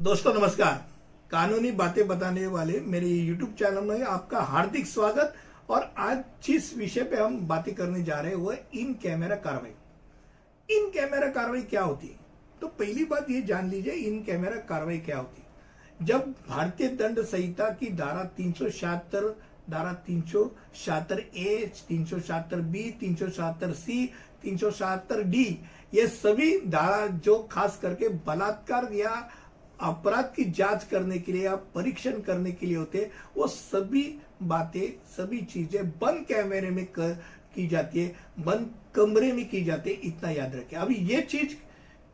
दोस्तों, नमस्कार। कानूनी बातें बताने वाले मेरे YouTube चैनल में आपका हार्दिक स्वागत और आज जिस विषय पे हम बातें करने जा रहे हैं, वो है इन कैमरा कार्रवाई। इन कैमरा कार्रवाई क्या होती है? तो पहली बात ये जान लीजिए, इन कैमरा कार्रवाई क्या होती जब भारतीय दंड संहिता की धारा तीन धारा तीन सौ ए, तीन सौ बी, तीन सौ सी, तीन सौ डी, ये सभी धारा जो खास करके बलात्कार या अपराध की जाँच करने के लिए या परीक्षण करने के लिए होते वो सभी बातें सभी चीज़ें बंद कैमरे में कर, की जाती है बंद कमरे में की जाती है इतना याद रखें। अभी ये चीज़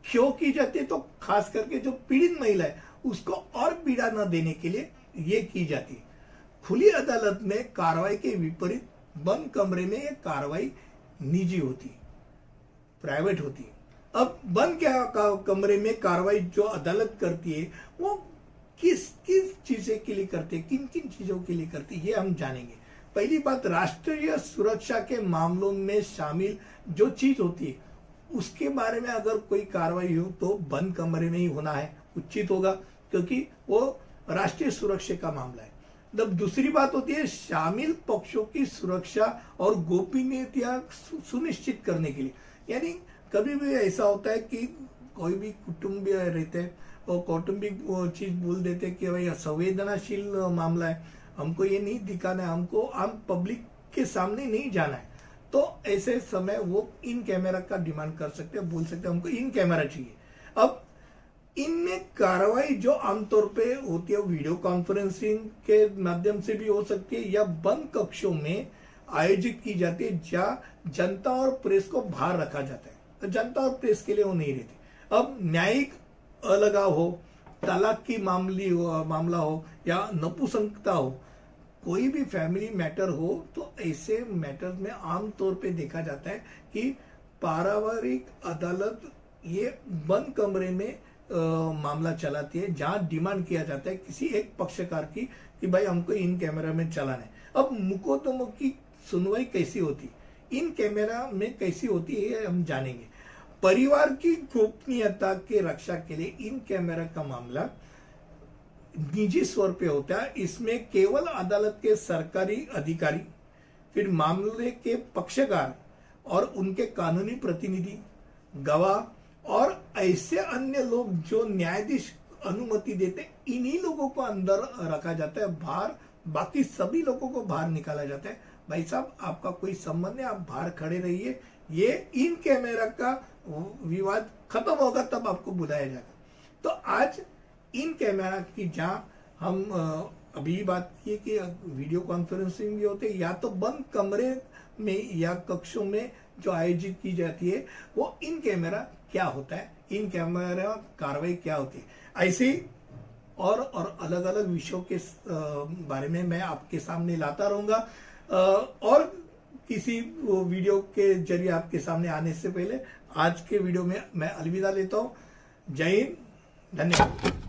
क्यों की जाती है? तो खास करके जो पीड़ित महिला है उसको और पीड़ा न देने के लिए ये की जाती है। खुली अदालत में कार्रवाई के विपरीत बंद कमरे में ये कार्रवाई निजी होती प्राइवेट होती। अब बंद क्या कमरे में कार्रवाई जो अदालत करती है, वो किस किस चीज़ें के लिए करते हैं, किन किन चीज़ों के लिए करती है, ये हम जानेंगे। पहली बात, राष्ट्रीय सुरक्षा के मामलों में शामिल जो चीज़ होती है, उसके बारे में अगर कोई कार्रवाई हो तो बंद कमरे में ही होना है, उचित होगा, क्योंकि वो राष्ट्रीय सुरक्षा का मामला है। जब दूसरी बात होती है, शामिल पक्षों की सुरक्षा और गोपनीयता सुनिश्चित करने के लिए, यानी कभी भी ऐसा होता है कि कोई भी कुटुंब रहते हैं, और कौटुंबिक चीज़ बोल देते कि भाई संवेदनाशील मामला है, हमको ये नहीं दिखाना है, हमको आम पब्लिक के सामने नहीं जाना है। तो ऐसे समय वो इन कैमरा का डिमांड कर सकते हैं, बोल सकते हैं, हमको इन कैमरा चाहिए। अब इनमें कार्रवाई जो आमतौर पे होती है वीडियो कॉन्फ्रेंसिंग के माध्यम से भी हो सकती है, या बंद कक्षों में आयोजित की जाती है, जहाँ जनता और प्रेस को बाहर रखा जाता है। जनता और प्रेस के लिए वो नहीं रहती। अब न्यायिक अलगाव हो तलाक की मामली हो मामला हो या नपुसंकता हो कोई भी फैमिली मैटर हो तो ऐसे मैटर में आमतौर पे देखा जाता है कि पारिवारिक अदालत ये बंद कमरे में आ, मामला चलाती है जहाँ डिमांड किया जाता है किसी एक पक्षकार की कि भाई हमको इन कैमरा में चलाना है। अब मुकोदमों की सुनवाई कैसी होती? इन कैमरा में कैसी होती है हम जानेंगे। परिवार की गोपनीयता के रक्षा के लिए इन कैमरा का मामला निजी स्वर पे होता है। इसमें केवल अदालत के सरकारी अधिकारी, फिर मामले के पक्षकार और उनके कानूनी प्रतिनिधि, गवाह और ऐसे अन्य लोग जो न्यायाधीश अनुमति देते, इन्हीं लोगों को अंदर रखा जाता है, बाहर, बाकी सभी लोगों को बाहर निकाला जाता है। भाई साहब, आपका कोई संबंध है आप बाहर खड़े रहिए। ये इन कैमरा का विवाद खत्म होगा, तब आपको बुलाया जाएगा। तो आज इन कैमरा की जहाँ हम अभी बात की कि वीडियो कॉन्फ्रेंसिंग भी होते या तो बंद कमरे में या कक्षों में जो आयोजित की जाती है, वो इन कैमरा क्या होता है, इन कैमरा कार्रवाई क्या होती है। ऐसे और और अलग अलग विषयों के बारे में मैं आपके सामने लाता रहूँगा। और किसी वीडियो के ज़रिए आपके सामने आने से पहले आज के वीडियो में मैं अलविदा लेता हूँ। जय हिंद, धन्यवाद।